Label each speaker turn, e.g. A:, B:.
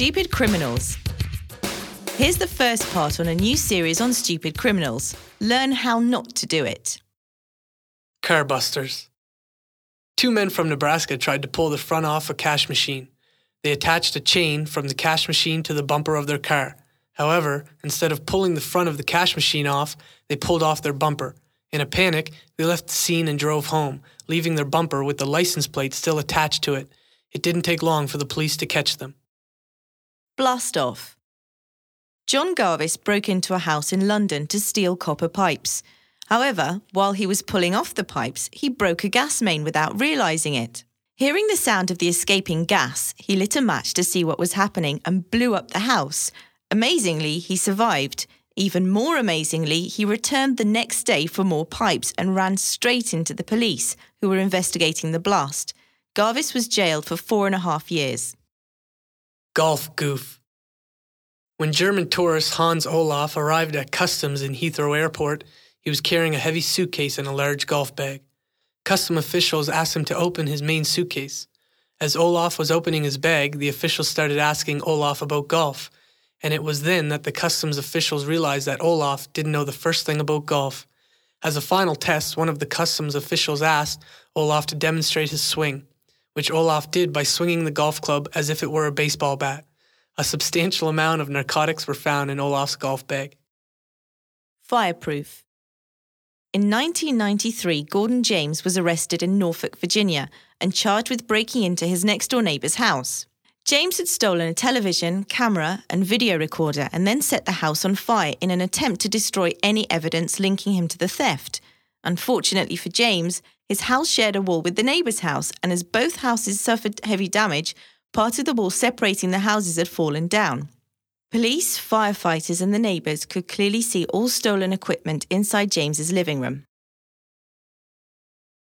A: Stupid Criminals. Here's the first part on a new series on stupid criminals. Learn how not to do it.
B: Car busters. Two men from Nebraska tried to pull the front off a cash machine. They attached a chain from the cash machine to the bumper of their car. However, instead of pulling the front of the cash machine off, they pulled off their bumper. In a panic, they left the scene and drove home, leaving their bumper with the license plate still attached to it. It didn't take long for the police to catch them.
A: Blast off. John Garvis broke into a house in London to steal copper pipes. However, while he was pulling off the pipes, he broke a gas main without realizing it. Hearing the sound of the escaping gas, he lit a match to see what was happening and blew up the house. Amazingly, he survived. Even more amazingly, he returned the next day for more pipes and ran straight into the police, who were investigating the blast. Garvis was jailed for four and a half years.
B: Golf goof. When German tourist Hans Olaf arrived at customs in Heathrow Airport, he was carrying a heavy suitcase and a large golf bag. Custom officials asked him to open his main suitcase. As Olaf was opening his bag, the officials started asking Olaf about golf, and it was then that the customs officials realized that Olaf didn't know the first thing about golf. As a final test, one of the customs officials asked Olaf to demonstrate his swing, which Olaf did by swinging the golf club as if it were a baseball bat. A substantial amount of narcotics were found in Olaf's golf bag.
A: Fireproof. In 1993, Gordon James was arrested in Norfolk, Virginia, and charged with breaking into his next door neighbor's house. James had stolen a television, camera, and video recorder and then set the house on fire in an attempt to destroy any evidence linking him to the theft. Unfortunately for James, his house shared a wall with the neighbour's house, and as both houses suffered heavy damage, part of the wall separating the houses had fallen down. Police, firefighters, and the neighbours could clearly see all stolen equipment inside James's living room.